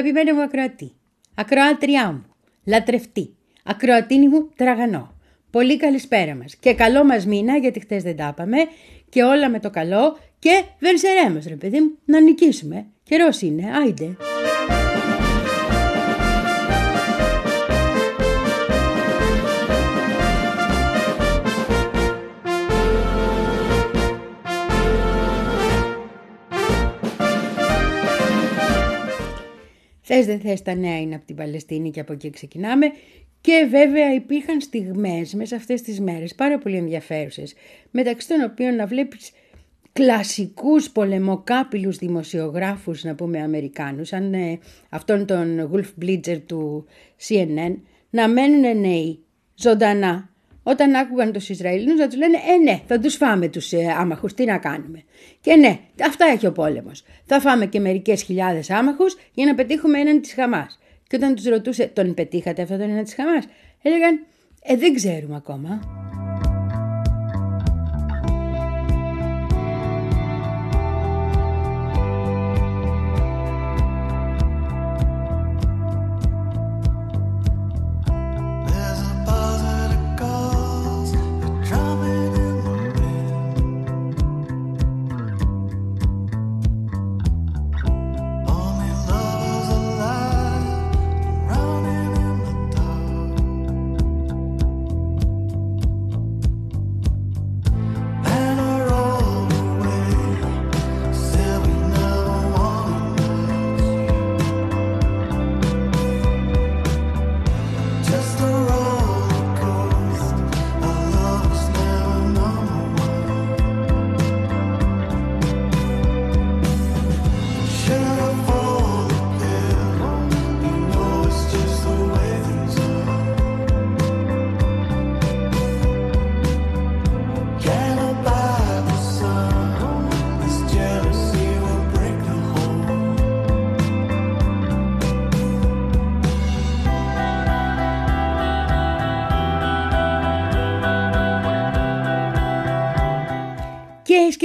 αγαπημένη μου ακροατή, ακροάτριά μου, λατρευτή, ακροατίνη μου τραγανό. Πολύ καλησπέρα μας και καλό μας μήνα γιατί χτες δεν τα είπαμε και όλα με το καλό και βενσερέμος ρε παιδί μου να νικήσουμε. Καιρός είναι, άιντε. Θες δεν θες τα νέα είναι από την Παλαιστίνη και από εκεί ξεκινάμε. Και βέβαια υπήρχαν στιγμές μέσα αυτές τις μέρες πάρα πολύ ενδιαφέρουσες, μεταξύ των οποίων να βλέπεις κλασικούς πολεμοκάπηλους δημοσιογράφους, να πούμε Αμερικάνους, σαν ε, αυτόν τον Wolf Blitzer του CNN, να μένουν νέοι, ζωντανά, όταν άκουγαν τους Ισραηλινούς να τους λένε «Ε ναι, θα τους φάμε τους ε, άμαχους, τι να κάνουμε». Και ναι, αυτά έχει ο πόλεμος. Θα φάμε και μερικές χιλιάδες άμαχους για να πετύχουμε έναν της Χαμάς. Και όταν τους ρωτούσε «Τον πετύχατε αυτό τον έναν της Χαμάς» έλεγαν «Ε δεν ξέρουμε ακόμα».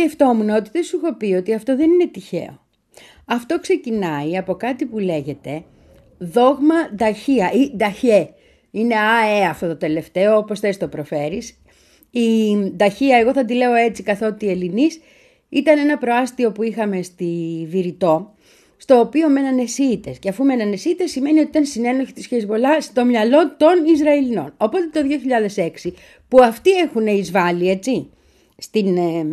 Σκεφτόμουν ότι δεν σου έχω πει ότι αυτό δεν είναι τυχαίο. Αυτό ξεκινάει από κάτι που λέγεται δόγμα νταχία ή νταχιέ. Είναι αε αυτό το τελευταίο, όπως θες το προφέρεις. Η νταχία, εγώ θα τη λέω έτσι καθότι ελληνής, ήταν ένα προάστιο που είχαμε στη Βηρητό, στο οποίο μένανε Σίητες. Και αφού μένανε Σίητες σημαίνει ότι ήταν συνένοχοι της Χεσμολάς στο μυαλό των Ισραηλινών. Οπότε το 2006 που αυτοί έχουν εισβάλει έτσι στην, ε,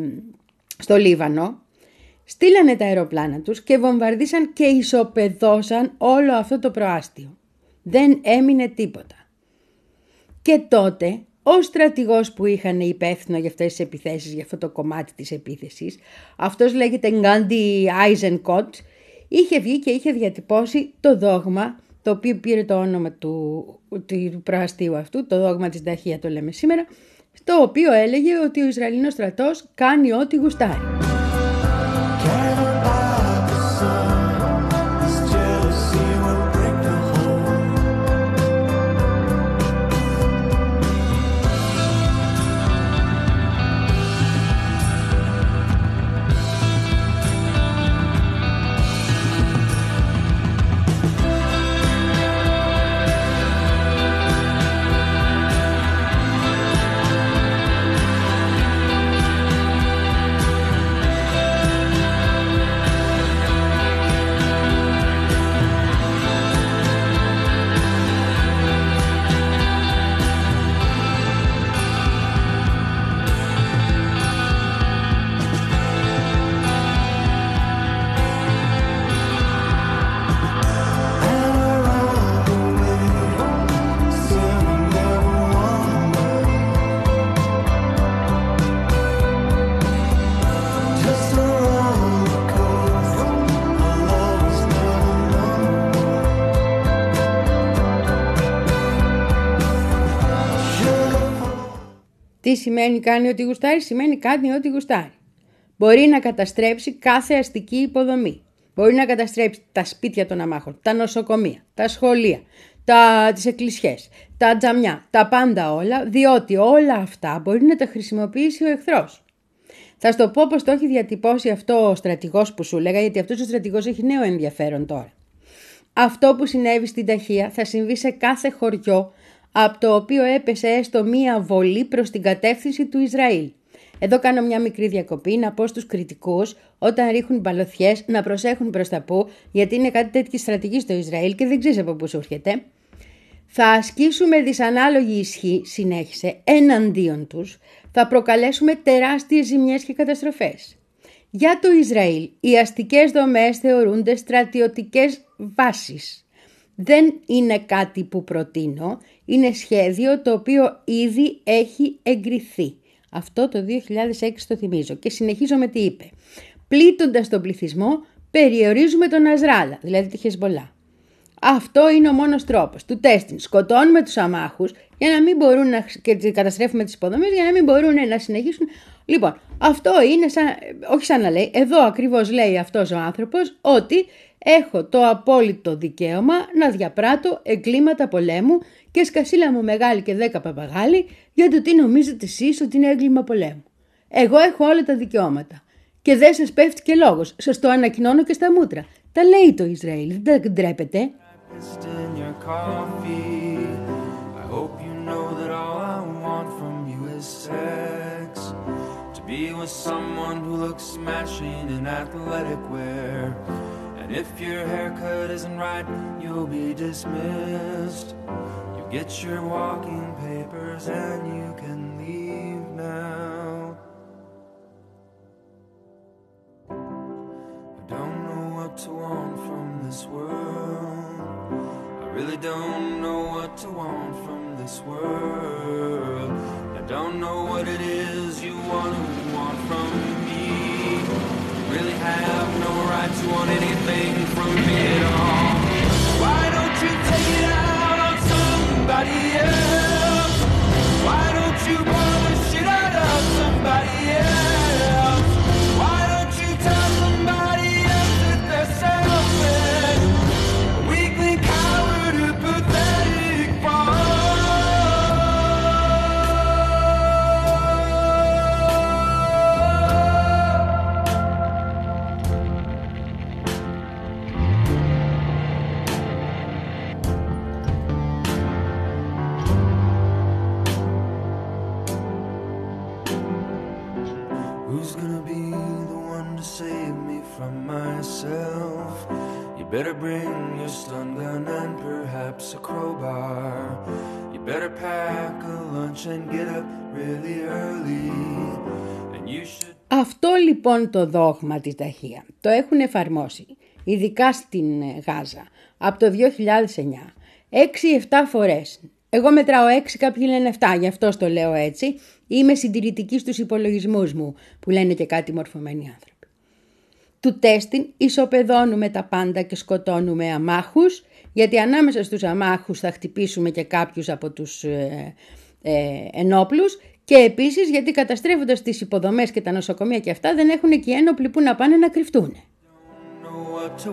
στο Λίβανο, στείλανε τα αεροπλάνα τους και βομβαρδίσαν και ισοπεδώσαν όλο αυτό το προάστιο. Δεν έμεινε τίποτα. Και τότε ο στρατηγός που είχαν υπεύθυνο για αυτές τις επιθέσεις, για αυτό το κομμάτι της επίθεσης, αυτός λέγεται Γκάντι Άιζενκότ, είχε βγει και είχε διατυπώσει το δόγμα, το οποίο πήρε το όνομα του, του προαστίου αυτού, το δόγμα της Νταχία το λέμε σήμερα, στο οποίο έλεγε ότι ο Ισραηλινός στρατός κάνει ό,τι γουστάρει. Τι σημαίνει κάνει ό,τι γουστάρει, σημαίνει κάνει ό,τι γουστάρει. Μπορεί να καταστρέψει κάθε αστική υποδομή. Μπορεί να καταστρέψει τα σπίτια των αμάχων, τα νοσοκομεία, τα σχολεία, τα, τις εκκλησιές, τα τζαμιά, τα πάντα όλα, διότι όλα αυτά μπορεί να τα χρησιμοποιήσει ο εχθρός. Θα σου το πω πως το έχει διατυπώσει αυτό ο στρατηγός που σου λέγα, γιατί αυτός ο στρατηγός έχει νέο ενδιαφέρον τώρα. Αυτό που συνέβη στην Ταχεία θα συμβεί σε κάθε χωριό από το οποίο έπεσε έστω μία βολή προς την κατεύθυνση του Ισραήλ. Εδώ κάνω μια μικρή διακοπή να πω στους κριτικούς όταν ρίχνουν μπαλωθιές να προσέχουν προς τα που γιατί είναι κάτι τέτοιο στρατηγική στο Ισραήλ και δεν ξέρεις από πού σου έρχεται. Θα ασκήσουμε δυσανάλογη ισχύ, συνέχισε, εναντίον τους. Θα προκαλέσουμε τεράστιες ζημιές και καταστροφές. Για το Ισραήλ, οι αστικές δομές θεωρούνται στρατιωτικές βάσεις. Δεν είναι κάτι που προτείνω, είναι σχέδιο το οποίο ήδη έχει εγκριθεί. Αυτό το 2006 το θυμίζω και συνεχίζω με τι είπε. Πλήττοντας τον πληθυσμό, περιορίζουμε τον Αζράλα, δηλαδή τη Χεσμολά. Αυτό είναι ο μόνος τρόπος του τέστην. Σκοτώνουμε τους αμάχους για να μην μπορούν να και καταστρέφουμε τις υποδομές για να μην μπορούν να συνεχίσουν. Λοιπόν, αυτό είναι σαν, όχι σαν να λέει, εδώ ακριβώς λέει αυτός ο άνθρωπος ότι έχω το απόλυτο δικαίωμα να διαπράττω εγκλήματα πολέμου και σκασίλα μου μεγάλη και δέκα παπαγάλοι για το τι νομίζετε εσείς ότι είναι έγκλημα πολέμου. Εγώ έχω όλα τα δικαιώματα. Και δεν σας πέφτει και λόγος. Σας το ανακοινώνω και στα μούτρα. Τα λέει το Ισραήλ. Δεν τα ντρέπετε. If your haircut isn't right, you'll be dismissed. You get your walking papers and you can leave now. I don't know what to want from this world. I really don't know what to want from this world. I don't know what it is you want to want from me. Really have no right to want anything from me at all. Why don't you take it out on somebody else? Λοιπόν το δόγμα της Ταχεία το έχουν εφαρμόσει, ειδικά στην ε, Γάζα, από το 2009. 6-7 φορές. Εγώ μετράω 6, κάποιοι λένε 7, γι' αυτό το λέω έτσι. Είμαι συντηρητική στους υπολογισμούς μου, που λένε και κάτι μορφωμένοι άνθρωποι. Του τέστην ισοπεδώνουμε τα πάντα και σκοτώνουμε αμάχους, γιατί ανάμεσα στους αμάχους θα χτυπήσουμε και κάποιους από τους ε, ε, ενόπλους και επίσης γιατί καταστρέφοντας τις υποδομές και τα νοσοκομεία και αυτά δεν έχουν και ένοπλοι που να πάνε να κρυφτούν. what to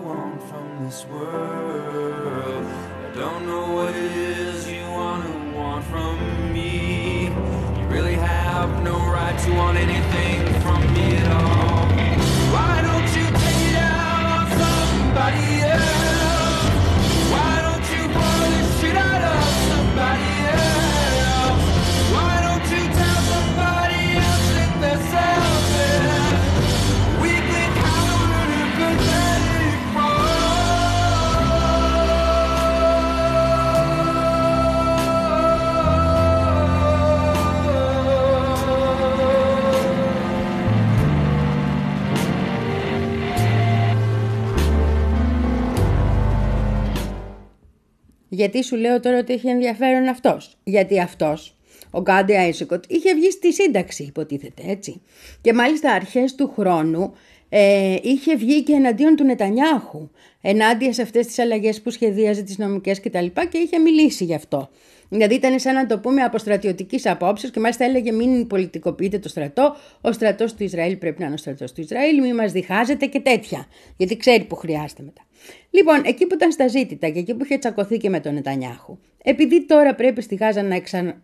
Γιατί σου λέω τώρα ότι έχει ενδιαφέρον αυτός. Γιατί αυτός, ο Γκάντι Άισικοτ, είχε βγει στη σύνταξη υποτίθεται έτσι. Και μάλιστα αρχές του χρόνου ε, είχε βγει και εναντίον του Νετανιάχου. Ενάντια σε αυτές τις αλλαγές που σχεδίαζε τις νομικές κτλ. Και, και είχε μιλήσει γι' αυτό. Δηλαδή ήταν σαν να το πούμε από στρατιωτικής απόψεως και μάλιστα έλεγε μην πολιτικοποιείτε το στρατό. Ο στρατός του Ισραήλ πρέπει να είναι ο στρατός του Ισραήλ, μην μας διχάζετε και τέτοια. Γιατί ξέρει που χρειάζεται μετά. Λοιπόν, εκεί που ήταν στα ζήτητα και εκεί που είχε τσακωθεί και με τον Νετανιάχου, επειδή τώρα πρέπει στη Γάζα να εξα...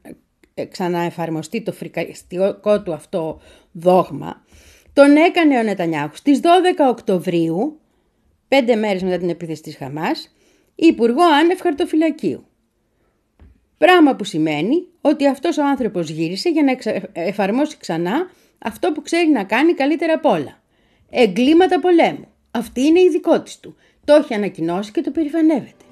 ξαναεφαρμοστεί το φρικαστικό του αυτό δόγμα, τον έκανε ο Νετανιάχου στις 12 Οκτωβρίου, πέντε μέρες μετά την επίθεση της Χαμάς, Υπουργό Άνευ Χαρτοφυλακίου. Πράγμα που σημαίνει ότι αυτός ο άνθρωπος γύρισε για να εφαρμόσει ξανά αυτό που ξέρει να κάνει καλύτερα απ' όλα. Εγκλήματα πολέμου. Αυτή είναι η ειδικότητα του. Το έχει ανακοινώσει και το περηφανεύεται.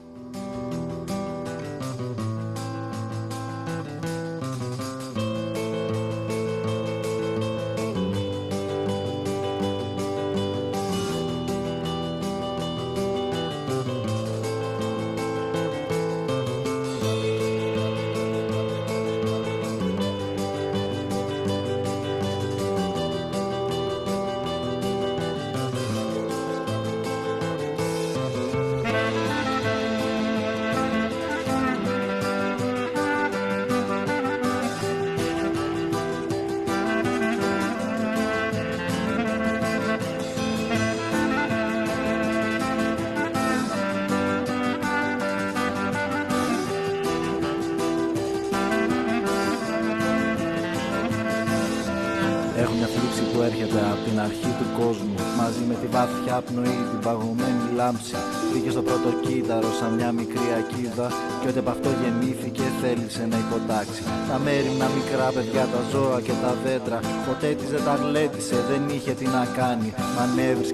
Βαθιά πνοή την παγωμένη λάμψη. Πήγε στο πρώτο κύτταρο σαν μια μικρή ακίδα Και ό,τι από αυτό γεννήθηκε θέλησε να υποτάξει. Τα μέρημνα μικρά παιδιά, τα ζώα και τα δέντρα Ποτέ της δεν τα γλέτησε, δεν είχε τι να κάνει. Μα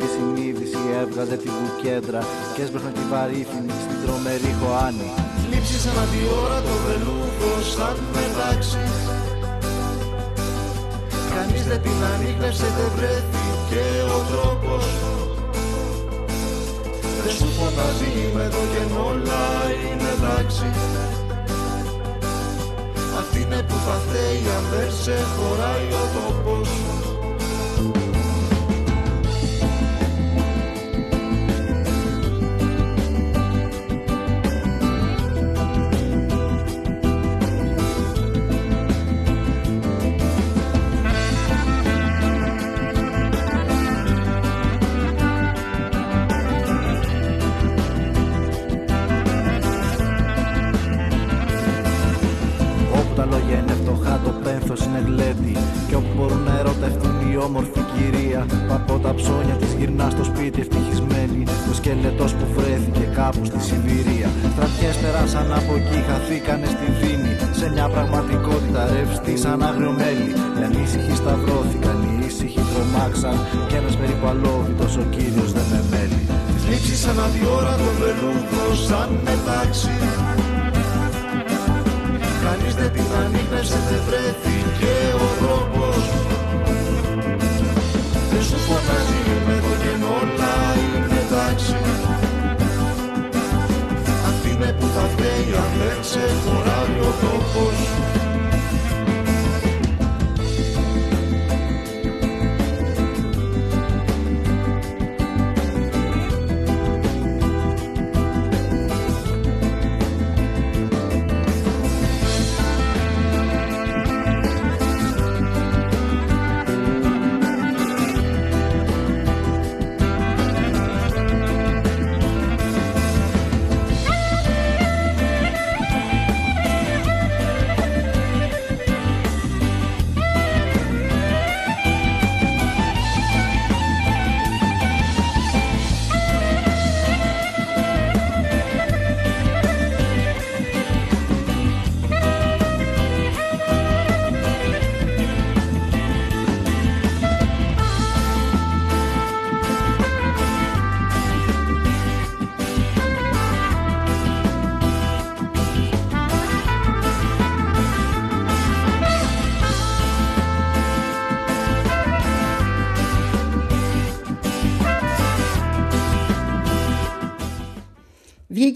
και συνείδηση έβγαζε την κουκέντρα Και έσπροχνε τη βαρύθινη στην τρομερή χωάνη. Λείψεις ένα τη ώρα το βελούχο σαν μετάξει Κανείς δεν την ανείχνευσε, δεν βρέθηκε ο τρόπος. Δεν σου φωνάζει με το και όλα είναι εντάξει Αυτή είναι που θα θέλει αν δεν σε χωράει ο τόπος κάπου στη Σιβηρία Στρατιές περάσαν από εκεί, χαθήκανε στη δίνη Σε μια πραγματικότητα ρευστή σαν αγριομέλη Οι ανήσυχοι σταυρώθηκαν, οι ήσυχοι τρομάξαν. Κι ένας περίπου αλόβητος ο κύριος δεν με μέλη Τις λήψεις ανά ώρα το βελούδο σαν μετάξι Κανείς δεν την ανείχνευσε, δεν βρέθηκε θα φταίει αν δεν ξεχωράει ο τόπος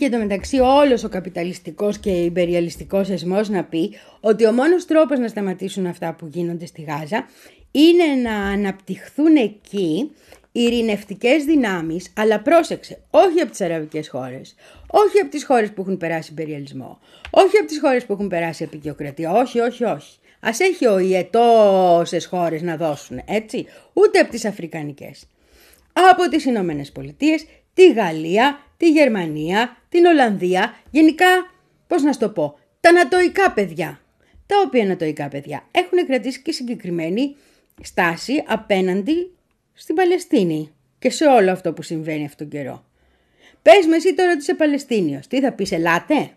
βγήκε εντωμεταξύ όλος ο καπιταλιστικός και υπεριαλιστικός εσμός να πει ότι ο μόνος τρόπος να σταματήσουν αυτά που γίνονται στη Γάζα είναι να αναπτυχθούν εκεί ειρηνευτικές δυνάμεις, αλλά πρόσεξε, όχι από τις αραβικές χώρες, όχι από τις χώρες που έχουν περάσει υπεριαλισμό, όχι από τις χώρες που έχουν περάσει απεικιοκρατία, όχι, όχι, όχι. Α έχει ο ΙΕ τόσες χώρες να δώσουν, έτσι, ούτε από τις Αφρικανικές. Από τις Ηνωμένες Πολιτείες, τη Γαλλία, τη Γερμανία, την Ολλανδία, γενικά, πώς να σου το πω, τα ανατοϊκά παιδιά. Τα οποία ανατοϊκά παιδιά έχουν κρατήσει και συγκεκριμένη στάση απέναντι στην Παλαιστίνη και σε όλο αυτό που συμβαίνει αυτόν τον καιρό. Πες με εσύ τώρα ότι είσαι Παλαιστίνιος. Τι θα πεις, ελάτε;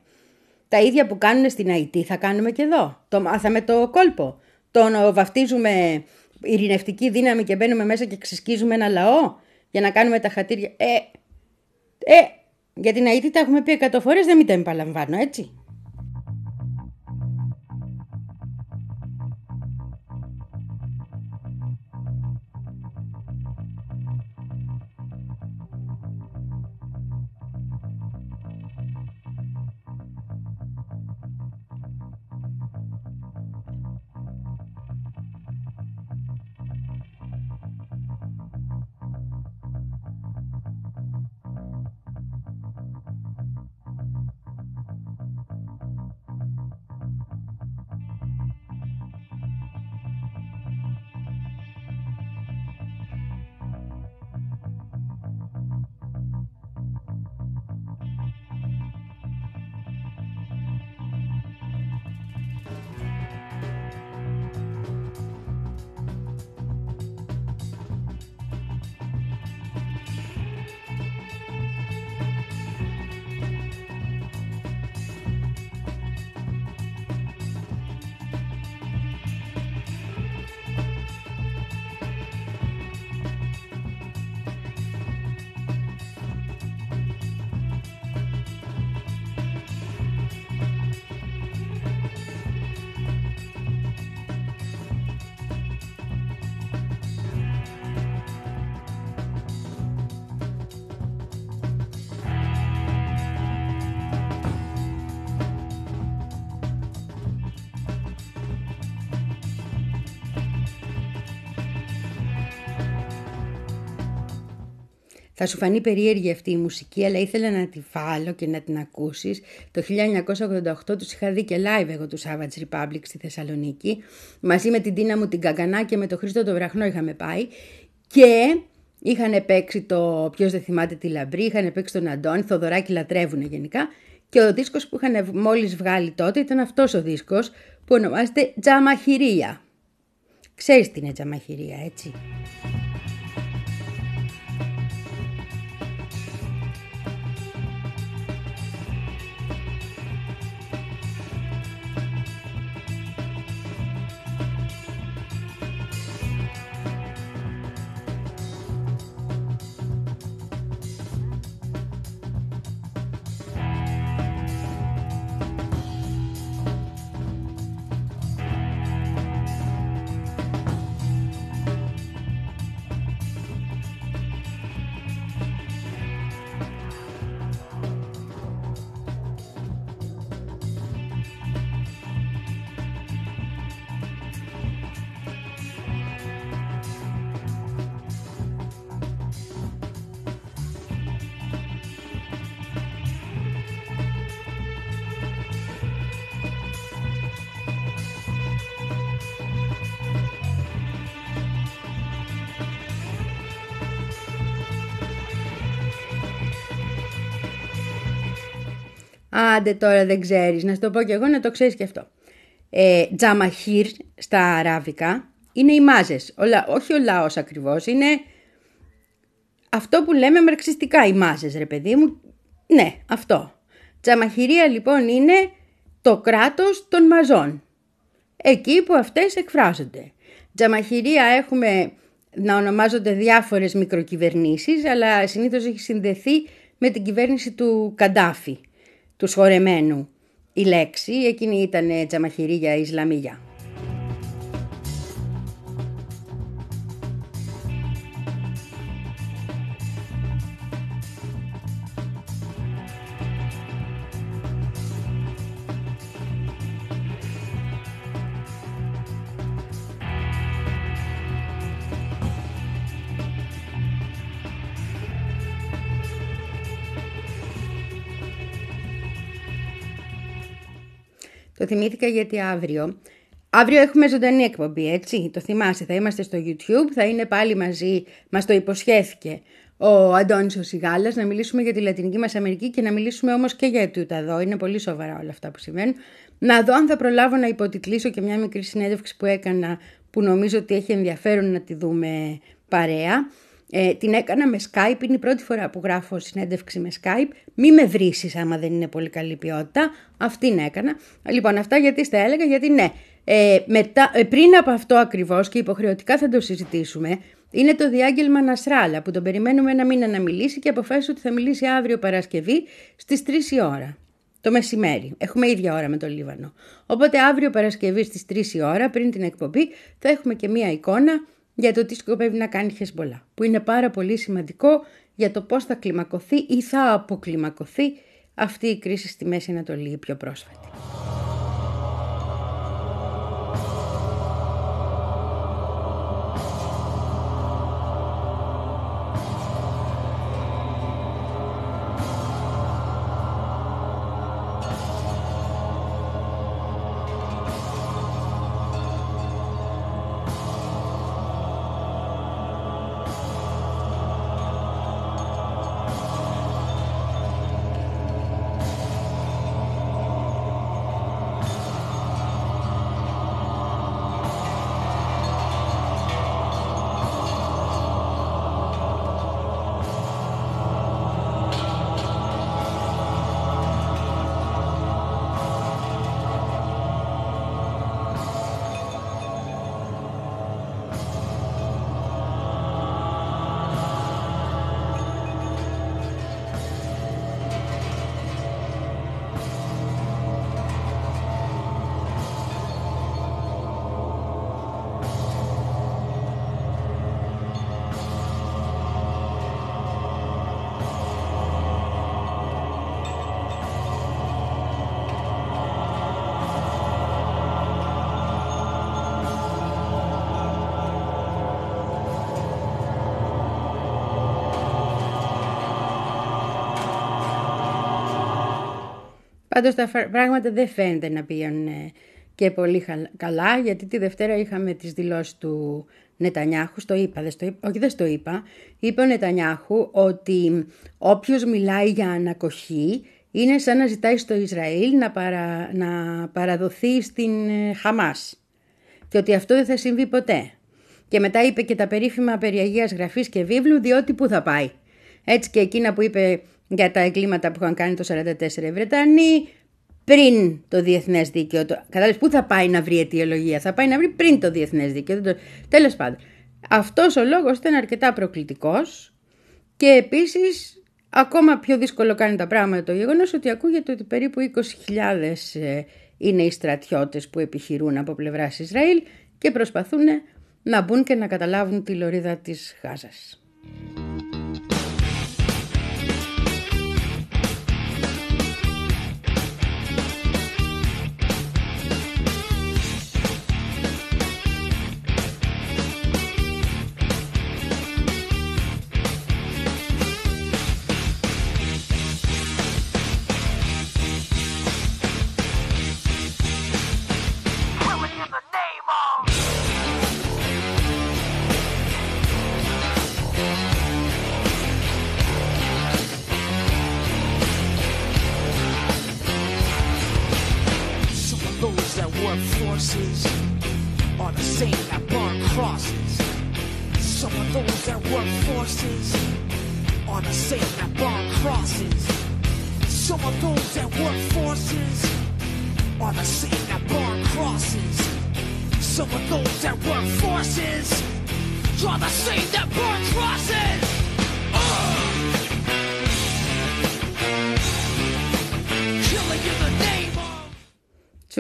Τα ίδια που κάνουν στην Αϊτή θα κάνουμε και εδώ. Το μάθαμε το κόλπο. Το βαφτίζουμε ειρηνευτική δύναμη και μπαίνουμε μέσα και ξεσκίζουμε ένα λαό για να κάνουμε τα χατήρια. Ε, ε, για την Αϊτή τα έχουμε πει εκατό φορές, δεν μην τα επαναλαμβάνω, έτσι. Θα σου φανεί περίεργη αυτή η μουσική, αλλά ήθελα να τη βάλω και να την ακούσεις. Το 1988 τους είχα δει και live εγώ τους Savage Republic στη Θεσσαλονίκη. Μαζί με την Τίνα μου την Καγκανά και με τον Χρήστο το Βραχνό είχαμε πάει. Και είχαν παίξει το ποιος δεν θυμάται τη λαμπρή, είχαν παίξει τον Αντώνη, Θοδωράκη λατρεύουν γενικά. Και ο δίσκος που είχαν μόλις βγάλει τότε ήταν αυτός ο δίσκος που ονομάζεται Τζαμαχηρία. Ξέρεις τι είναι τζαμαχηρία, έτσι; Άντε τώρα δεν ξέρεις, να σου το πω και εγώ να το ξέρεις και αυτό. Ε, τζαμαχίρ στα αράβικα είναι οι μάζες, όχι ο λαός ακριβώς, είναι αυτό που λέμε μαρξιστικά οι μάζες ρε παιδί μου. Ναι, αυτό. Τζαμαχηρία λοιπόν είναι το κράτος των μαζών. Εκεί που αυτές εκφράζονται. Τζαμαχηρία έχουμε να ονομάζονται διάφορες μικροκυβερνήσεις, αλλά συνήθως έχει συνδεθεί με την κυβέρνηση του Καντάφη τους σχορεμένου. Η λέξη εκείνη ήταν τζαμαχηρή για Ισλαμίγια. Θυμήθηκα γιατί αύριο. Αύριο έχουμε ζωντανή εκπομπή, έτσι. Το θυμάσαι, θα είμαστε στο YouTube, θα είναι πάλι μαζί, μας το υποσχέθηκε ο Αντώνης ο Σιγάλας, να μιλήσουμε για τη Λατινική μας Αμερική και να μιλήσουμε όμως και για το εδώ. Είναι πολύ σοβαρά όλα αυτά που συμβαίνουν. Να δω αν θα προλάβω να υποτιτλήσω και μια μικρή συνέντευξη που έκανα που νομίζω ότι έχει ενδιαφέρον να τη δούμε παρέα. Ε, την έκανα με Skype, είναι η πρώτη φορά που γράφω συνέντευξη με Skype. Μη με βρίσεις άμα δεν είναι πολύ καλή ποιότητα. Αυτήν έκανα. Λοιπόν, αυτά γιατί στα έλεγα, γιατί ναι. Ε, μετά, ε, πριν από αυτό ακριβώς και υποχρεωτικά θα το συζητήσουμε, είναι το διάγγελμα Νασράλα που τον περιμένουμε ένα μήνα να μιλήσει και αποφάσισε ότι θα μιλήσει αύριο Παρασκευή στις 3 η ώρα. Το μεσημέρι. Έχουμε ίδια ώρα με το Λίβανο. Οπότε αύριο Παρασκευή στις 3 η ώρα πριν την εκπομπή θα έχουμε και μία εικόνα για το τι σκοπεύει να κάνει η Χεσμολά. Που είναι πάρα πολύ σημαντικό για το πώς θα κλιμακωθεί ή θα αποκλιμακωθεί αυτή η κρίση στη Μέση Ανατολή πιο πρόσφατη. Πάντως τα πράγματα δεν φαίνεται να πήγαν και πολύ καλά, γιατί τη Δευτέρα είχαμε τις δηλώσεις του Νετανιάχου, στο είπα, δεν στο είπα, όχι δεν στο είπα, είπε ο Νετανιάχου ότι όποιος μιλάει για ανακοχή είναι σαν να ζητάει στο Ισραήλ να, παρα, να παραδοθεί στην ε, Χαμάς και ότι αυτό δεν θα συμβεί ποτέ. Και μετά είπε και τα περίφημα περί Αγίας Γραφής και βίβλου, διότι πού θα πάει. Έτσι και εκείνα που είπε για τα εγκλήματα που είχαν κάνει το 44 οι Βρετανοί πριν το διεθνές δίκαιο. Κατάλαβες πού θα πάει να βρει αιτιολογία; Θα πάει να βρει πριν το διεθνές δίκαιο. Τέλος πάντων. Αυτός ο λόγος ήταν αρκετά προκλητικός και επίσης ακόμα πιο δύσκολο κάνει τα πράγματα το γεγονός ότι ακούγεται ότι περίπου 20.000 ε, είναι οι στρατιώτες που επιχειρούν από πλευράς Ισραήλ και προσπαθούν να μπουν και να καταλάβουν τη λωρίδα της Γάζας.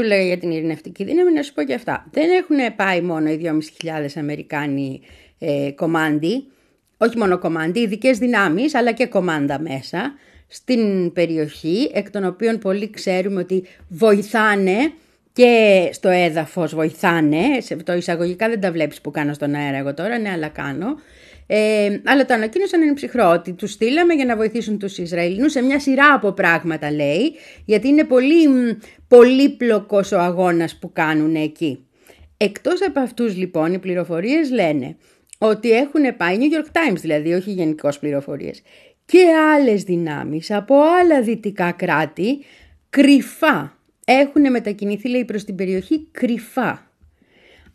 Σου λέει για την ειρηνευτική δύναμη να σου πω και αυτά. Δεν έχουν πάει μόνο οι 2.500 Αμερικάνοι ε, κομμάντι, όχι μόνο κομμάντι, ειδικές δυνάμεις αλλά και κομμάντα μέσα στην περιοχή, εκ των οποίων πολλοί ξέρουμε ότι βοηθάνε και στο έδαφος βοηθάνε, σε το εισαγωγικά δεν τα βλέπεις που κάνω στον αέρα εγώ τώρα, ναι αλλά κάνω, ε, αλλά το ανακοίνωσαν είναι ψυχρό ότι τους στείλαμε για να βοηθήσουν τους Ισραηλινούς σε μια σειρά από πράγματα λέει, γιατί είναι πολύ πολύπλοκος ο αγώνας που κάνουν εκεί. Εκτός από αυτούς λοιπόν οι πληροφορίες λένε ότι έχουν πάει, New York Times δηλαδή, όχι γενικώς πληροφορίες, και άλλες δυνάμεις από άλλα δυτικά κράτη κρυφά έχουν μετακινηθεί λέει προς την περιοχή κρυφά.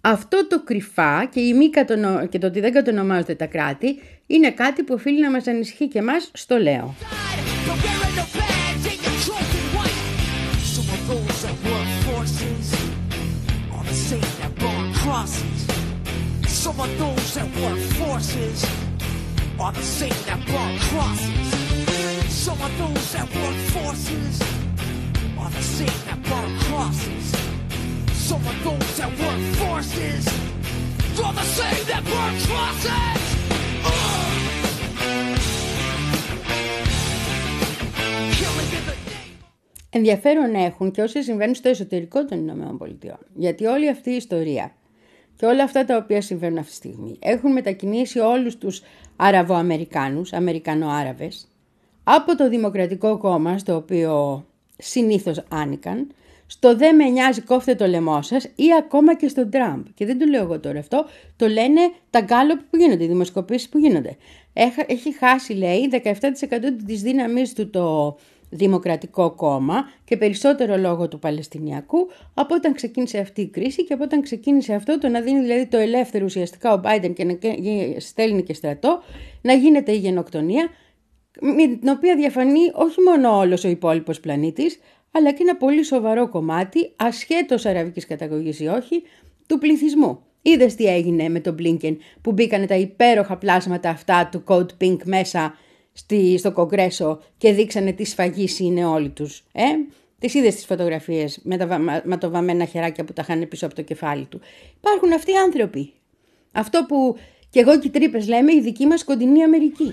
Αυτό το κρυφά και, η μη κατονο... και το ότι δεν κατονομάζονται τα κράτη είναι κάτι που οφείλει να μας ανησυχεί και εμάς, στο λέω. Some of those that work forces are the same that burn crosses. Some of those that work forces are the same that burn crosses. Some of those that work forces are the same that burn crosses. Ενδιαφέρον έχουν και όσοι συμβαίνουν στο εσωτερικό των Ηνωμένων Πολιτειών. Γιατί όλη αυτή η ιστορία και όλα αυτά τα οποία συμβαίνουν αυτή τη στιγμή έχουν μετακινήσει όλους τους Αραβοαμερικάνους, Αμερικανοάραβες, από το Δημοκρατικό Κόμμα, στο οποίο συνήθως άνοικαν, στο «Δεν με νοιάζει κόφτε το λαιμό σας» ή ακόμα και στον Τραμπ. Και δεν το λέω εγώ τώρα αυτό, το λένε τα γκάλωπ που γίνονται, οι δημοσκοπήσεις που γίνονται. Έχει χάσει, λέει, 17% της δύναμής του το Δημοκρατικό Κόμμα και περισσότερο λόγω του Παλαιστινιακού από όταν ξεκίνησε αυτή η κρίση και από όταν ξεκίνησε αυτό το να δίνει δηλαδή το ελεύθερο ουσιαστικά ο Biden και να στέλνει και στρατό να γίνεται η γενοκτονία με την οποία διαφανεί όχι μόνο όλος ο υπόλοιπος πλανήτης αλλά και ένα πολύ σοβαρό κομμάτι ασχέτως αραβικής καταγωγής ή όχι του πληθυσμού. Είδες τι έγινε με τον Blinken που μπήκανε τα υπέροχα πλάσματα αυτά του Code Pink μέσα στη, στο κογκρέσο και δείξανε τι σφαγής είναι όλοι τους. Ε; Τις είδες τις φωτογραφίες με τα ματοβαμμένα χεράκια που τα είχαν πίσω από το κεφάλι του. Υπάρχουν αυτοί οι άνθρωποι. Αυτό που κι εγώ και οι τρύπες λέμε η δική μας κοντινή Αμερική.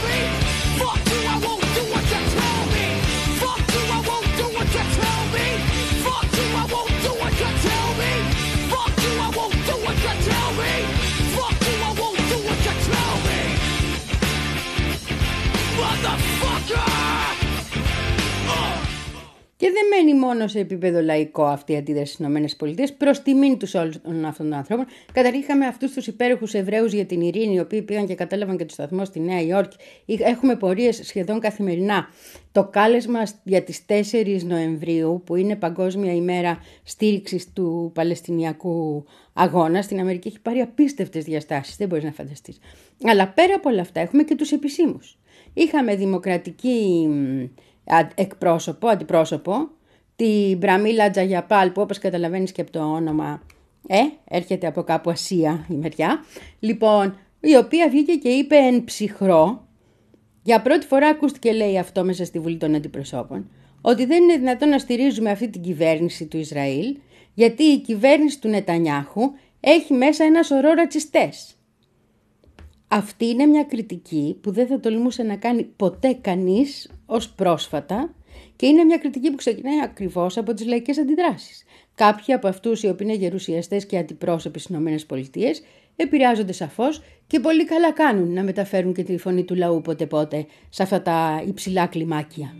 Και δεν μένει μόνο σε επίπεδο λαϊκό αυτή η αντίδραση στις ΗΠΑ προς τιμήν τους όλων αυτών των ανθρώπων. Καταρχήν είχαμε αυτούς τους υπέροχους Εβραίους για την ειρήνη, οι οποίοι πήγαν και κατέλαβαν και το σταθμό στη Νέα Υόρκη. Έχουμε πορείες σχεδόν καθημερινά. Το κάλεσμα για τις 4 Νοεμβρίου, που είναι Παγκόσμια ημέρα στήριξης του Παλαιστινιακού αγώνα, στην Αμερική έχει πάρει απίστευτες διαστάσεις. Δεν μπορείς να φανταστείς. Αλλά πέρα από όλα αυτά, έχουμε και τους επισήμους. Είχαμε δημοκρατική εκπρόσωπο, αντιπρόσωπο, τη Μπραμίλα Τζαγιαπάλ που όπως καταλαβαίνεις και από το όνομα ε, έρχεται από κάπου Ασία η μεριά, λοιπόν, η οποία βγήκε και είπε εν ψυχρό, για πρώτη φορά ακούστηκε λέει αυτό μέσα στη Βουλή των Αντιπροσώπων, ότι δεν είναι δυνατόν να στηρίζουμε αυτή την κυβέρνηση του Ισραήλ, γιατί η κυβέρνηση του Νετανιάχου έχει μέσα ένα σωρό ρατσιστές. Αυτή είναι μια κριτική που δεν θα τολμούσε να κάνει ποτέ κανείς ως πρόσφατα και είναι μια κριτική που ξεκινάει ακριβώς από τις λαϊκές αντιδράσεις. Κάποιοι από αυτούς οι οποίοι είναι γερουσιαστές και αντιπρόσωποι στις ΗΠΑ επηρεάζονται σαφώς και πολύ καλά κάνουν να μεταφέρουν και τη φωνή του λαού πότε πότε σε αυτά τα υψηλά κλιμάκια.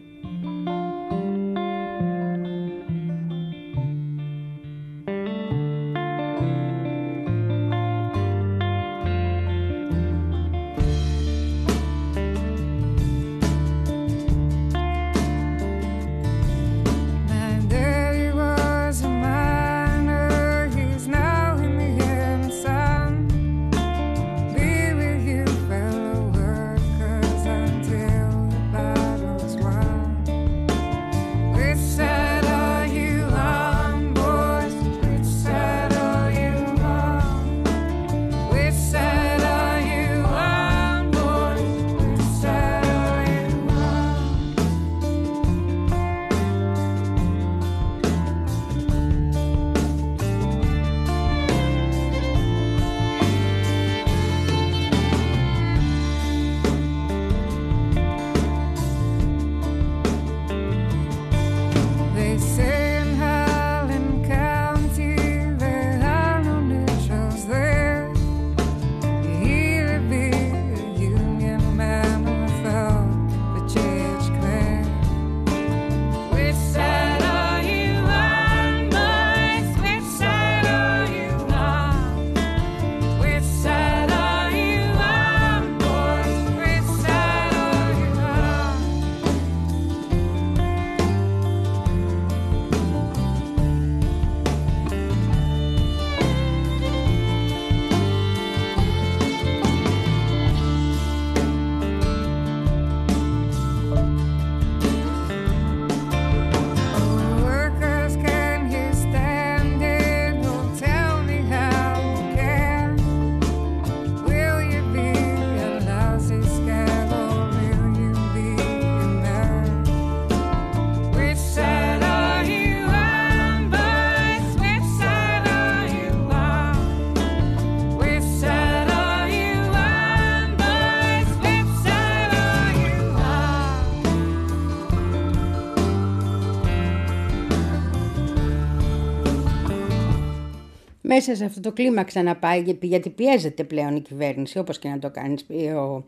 Μέσα σε αυτό το κλίμα ξαναπάει γιατί πιέζεται πλέον η κυβέρνηση όπως και να το κάνεις ο,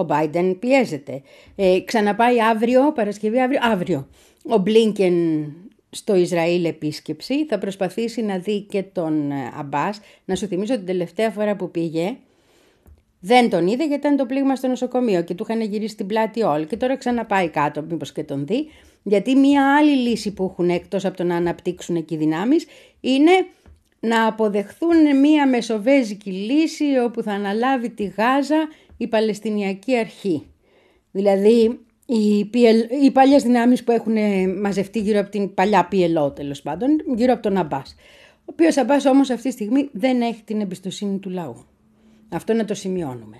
ο Biden πιέζεται. Ε, ξαναπάει αύριο, Παρασκευή αύριο, αύριο. Ο Μπλίνκεν στο Ισραήλ επίσκεψη θα προσπαθήσει να δει και τον ε, Αμπάς. Να σου θυμίσω την τελευταία φορά που πήγε δεν τον είδε γιατί ήταν το πλήγμα στο νοσοκομείο και του είχαν γυρίσει την πλάτη όλοι και τώρα ξαναπάει κάτω μήπως και τον δει γιατί μία άλλη λύση που έχουν εκτός από το να αναπτύξουν εκεί δυνάμεις είναι να αποδεχθούν μία μεσοβέζικη λύση όπου θα αναλάβει τη Γάζα η Παλαιστινιακή Αρχή. Δηλαδή οι, PL, οι παλιές δυνάμεις που έχουν μαζευτεί γύρω από την παλιά PLO τέλος πάντων, γύρω από τον Αμπάς. Ο οποίος Αμπάς όμως αυτή τη στιγμή δεν έχει την εμπιστοσύνη του λαού. Αυτό να το σημειώνουμε.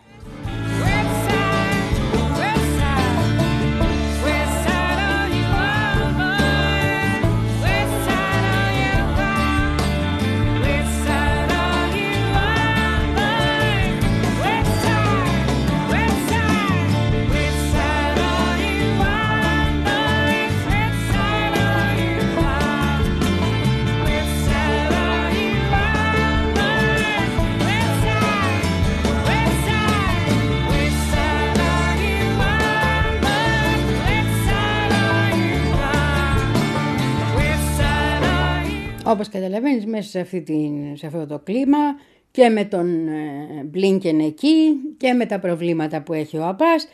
Όπως καταλαβαίνεις μέσα σε, αυτή την, σε αυτό το κλίμα και με τον ε, Μπλίνκεν εκεί και με τα προβλήματα που έχει ο Απάς,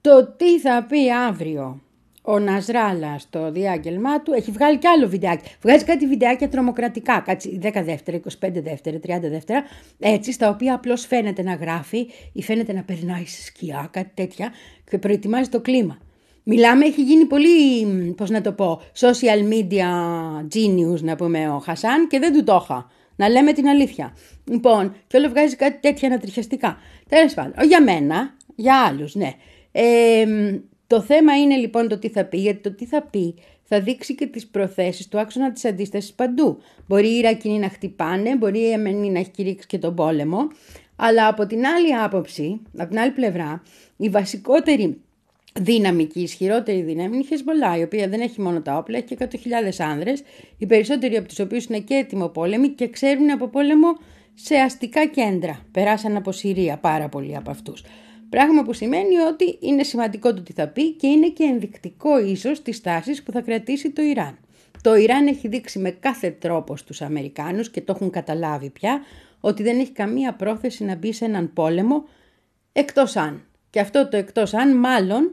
το τι θα πει αύριο ο Ναζράλα στο διάγγελμά του έχει βγάλει κι άλλο βιντεάκι. Βγάζει κάτι βιντεάκια τρομοκρατικά, κάτι 10 δεύτερα, 25 δεύτερα, 30 δεύτερα, έτσι, στα οποία απλώς φαίνεται να γράφει ή φαίνεται να περνάει σε σκιά, κάτι τέτοια και προετοιμάζει το κλίμα. Μιλάμε, έχει γίνει πολύ, πώς να το πω, social media genius να πούμε ο Χασάν και δεν του το είχα. Να λέμε την αλήθεια. Λοιπόν, και όλο βγάζει κάτι τέτοια ανατριχιαστικά. Τέλος πάντων, για μένα, για άλλους, ναι. Ε, το θέμα είναι λοιπόν το τι θα πει, γιατί το τι θα πει θα δείξει και τις προθέσεις του άξονα της αντίστασης παντού. Μπορεί οι Ιρακινοί να χτυπάνε, μπορεί η Εμενή να έχει κηρύξει και τον πόλεμο, αλλά από την άλλη άποψη, από την άλλη πλευρά, η βασικότερη δύναμη και η ισχυρότερη δύναμη είναι η Χεσμολά, η οποία δεν έχει μόνο τα όπλα, έχει και 100.000 άνδρες, οι περισσότεροι από τους οποίους είναι και έτοιμο πόλεμοι και ξέρουν από πόλεμο σε αστικά κέντρα. Περάσαν από Συρία πάρα πολλοί από αυτούς. Πράγμα που σημαίνει ότι είναι σημαντικό το τι θα πει και είναι και ενδεικτικό ίσως τη τάση που θα κρατήσει το Ιράν. Το Ιράν έχει δείξει με κάθε τρόπο στους Αμερικάνους και το έχουν καταλάβει πια ότι δεν έχει καμία πρόθεση να μπει σε έναν πόλεμο εκτός αν. Και αυτό το εκτός αν μάλλον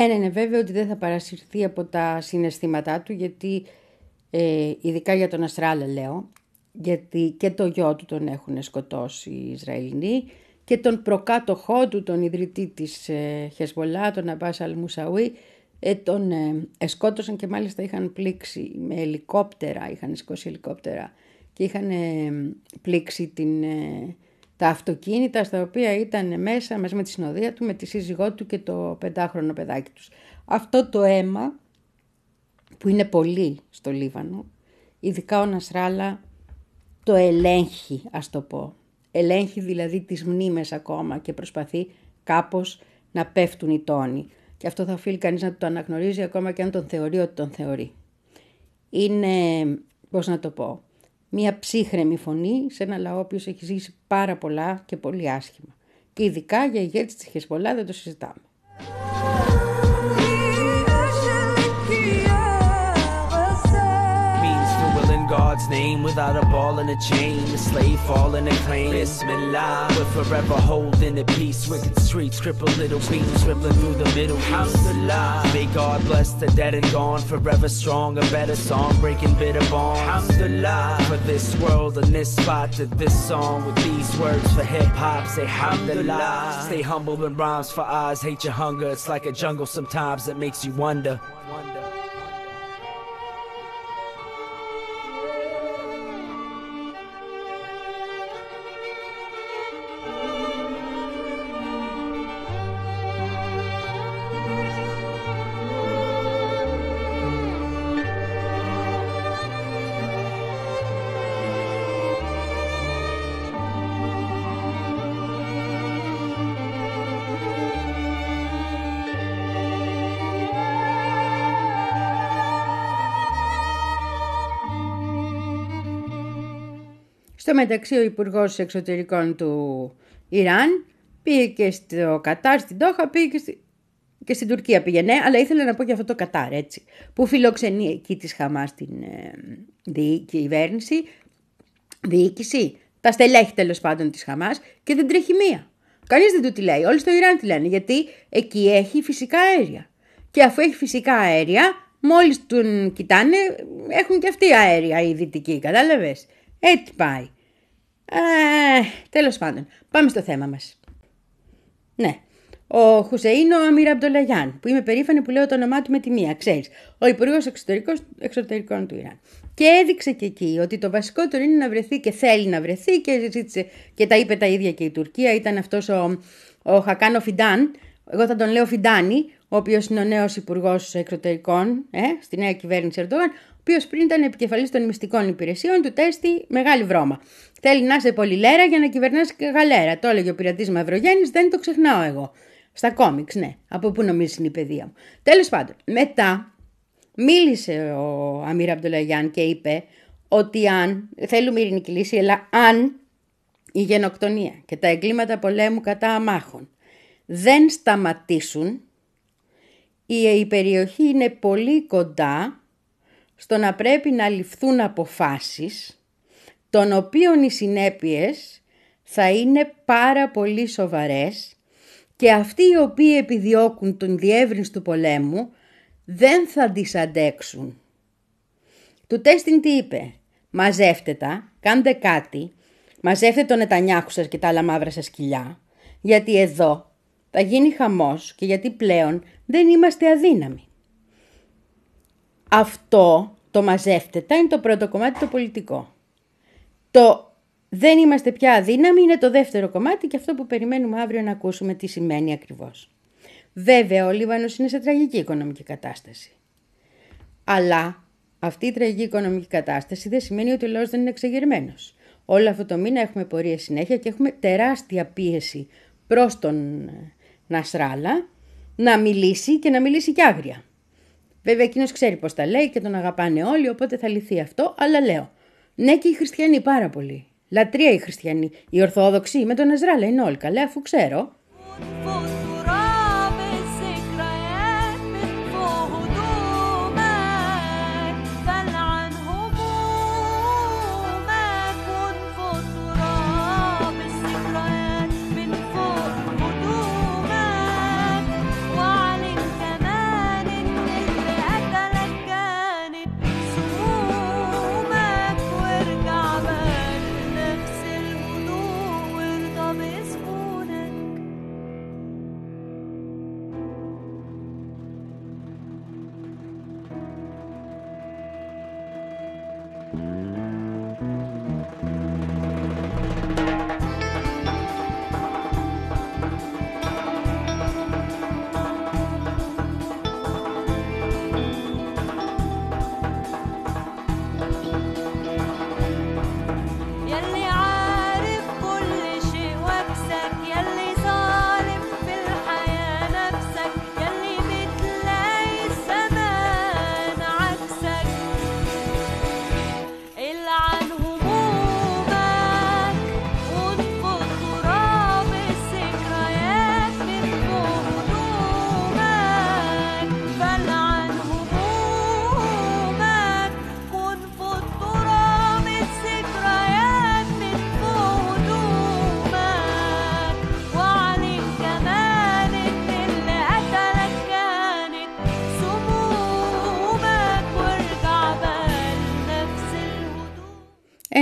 Ένα είναι βέβαιο ότι δεν θα παρασυρθεί από τα συναισθήματά του γιατί ε, ειδικά για τον Αστράλε λέω γιατί και το γιο του τον έχουν σκοτώσει οι Ισραηλινοί και τον προκάτοχό του, τον ιδρυτή της ε, Χεσμολά, τον Αμπάς Αλμουσαουί, ε, τον ε, σκότωσαν και μάλιστα είχαν πλήξει με ελικόπτερα, είχαν σηκώσει ελικόπτερα και είχαν ε, πλήξει την, ε, τα αυτοκίνητα στα οποία ήταν μέσα μαζί με τη συνοδεία του, με τη σύζυγό του και το πεντάχρονο παιδάκι τους. Αυτό το αίμα που είναι πολύ στο Λίβανο, ειδικά ο Νασράλα το ελέγχει ας το πω. Ελέγχει δηλαδή τις μνήμες ακόμα και προσπαθεί κάπως να πέφτουν οι τόνοι. Και αυτό θα οφείλει κανείς να το αναγνωρίζει ακόμα και αν τον θεωρεί ότι τον θεωρεί. Είναι, πώς να το πω, μια ψύχρεμη φωνή σε ένα λαό που έχει ζήσει πάρα πολλά και πολύ άσχημα. Και ειδικά για ηγέτη της Χεσμολά δεν το συζητάμε. God's name without a ball and a chain. The slave falling and claim. Bismillah. We're forever holding the peace. Wicked streets, crippled little beams rippling through the middle. Alhamdulillah. May God bless the dead and gone. Forever strong, a better song. Breaking bitter bonds. Alhamdulillah. For this world and this spot to this song with these words for hip hop. Say Alhamdulillah. Stay humble when rhymes for eyes. Hate your hunger. It's like a jungle sometimes that makes you wonder. Μεταξύ ο Υπουργός Εξωτερικών του Ιράν πήγε και στο Κατάρ, στην Τόχα, πήγε και, στη... και στην Τουρκία πήγαινε, αλλά ήθελα να πω και αυτό το Κατάρ, έτσι, που φιλοξενεί εκεί της Χαμάς την ε, δι... κυβέρνηση, διοίκηση, τα στελέχη τέλος πάντων της Χαμάς και δεν τρέχει μία. Κανείς δεν του τη λέει, όλοι στο Ιράν τη λένε, γιατί εκεί έχει φυσικά αέρια. Και αφού έχει φυσικά αέρια, μόλις τον κοιτάνε, έχουν και αυτοί αέρια οι δυτικοί, κατάλαβες. Έτσι πάει. Ε, τέλος πάντων, πάμε στο θέμα μας. Ναι, ο Χουσεΐν ο Αμύρα Αμπτολαγιάν, που είμαι περήφανη που λέω το όνομά του με τη μία, ξέρεις, ο Υπουργός Εξωτερικών του Ιράν. Και έδειξε και εκεί ότι το βασικότερο είναι να βρεθεί και θέλει να βρεθεί και ζήτησε και τα είπε τα ίδια και η Τουρκία. Ήταν αυτός ο, ο Χακάνο Φιντάν, εγώ θα τον λέω Φιντάνη, ο οποίος είναι ο νέος υπουργός Εξωτερικών ε, στη νέα κυβέρνηση Ερντογάν, οποίος πριν ήταν επικεφαλής των μυστικών υπηρεσιών, του τέστη μεγάλη βρώμα. Θέλει να είσαι πολύ λέρα για να κυβερνάς και γαλέρα. Το έλεγε ο πειρατής Μαυρογέννης, δεν το ξεχνάω εγώ. Στα κόμιξ, ναι. Από πού νομίζει είναι η παιδεία μου. Τέλος πάντων, μετά μίλησε ο Αμύρα Αμπτολαγιάν και είπε ότι αν θέλουμε ειρηνική λύση, αλλά αν η γενοκτονία και τα εγκλήματα πολέμου κατά αμάχων δεν σταματήσουν, η περιοχή είναι πολύ κοντά στο να πρέπει να ληφθούν αποφάσεις των οποίων οι συνέπειες θα είναι πάρα πολύ σοβαρές και αυτοί οι οποίοι επιδιώκουν τον διεύρυνση του πολέμου δεν θα τις αντέξουν. Του τέστην τι είπε, μαζεύτε τα, κάντε κάτι, μαζεύτε τον Νετανιάχου σας και τα άλλα μαύρα σας σκυλιά, γιατί εδώ θα γίνει χαμός και γιατί πλέον δεν είμαστε αδύναμοι. Αυτό το μαζεύτετα είναι το πρώτο κομμάτι το πολιτικό. Το δεν είμαστε πια αδύναμοι είναι το δεύτερο κομμάτι και αυτό που περιμένουμε αύριο να ακούσουμε τι σημαίνει ακριβώς. Βέβαια ο Λίβανος είναι σε τραγική οικονομική κατάσταση. Αλλά αυτή η τραγική οικονομική κατάσταση δεν σημαίνει ότι ο λαός δεν είναι εξεγερμένος. Όλο αυτό το μήνα έχουμε πορεία συνέχεια και έχουμε τεράστια πίεση προς τον Νασράλα να μιλήσει και να μιλήσει κι άγρια. Βέβαια, εκείνος ξέρει πώς τα λέει και τον αγαπάνε όλοι, οπότε θα λυθεί αυτό. Αλλά λέω, ναι, και οι χριστιανοί πάρα πολύ. Λατρεία οι χριστιανοί. Οι Ορθόδοξοι με τον Εζράλα είναι όλοι καλέ, αφού ξέρω.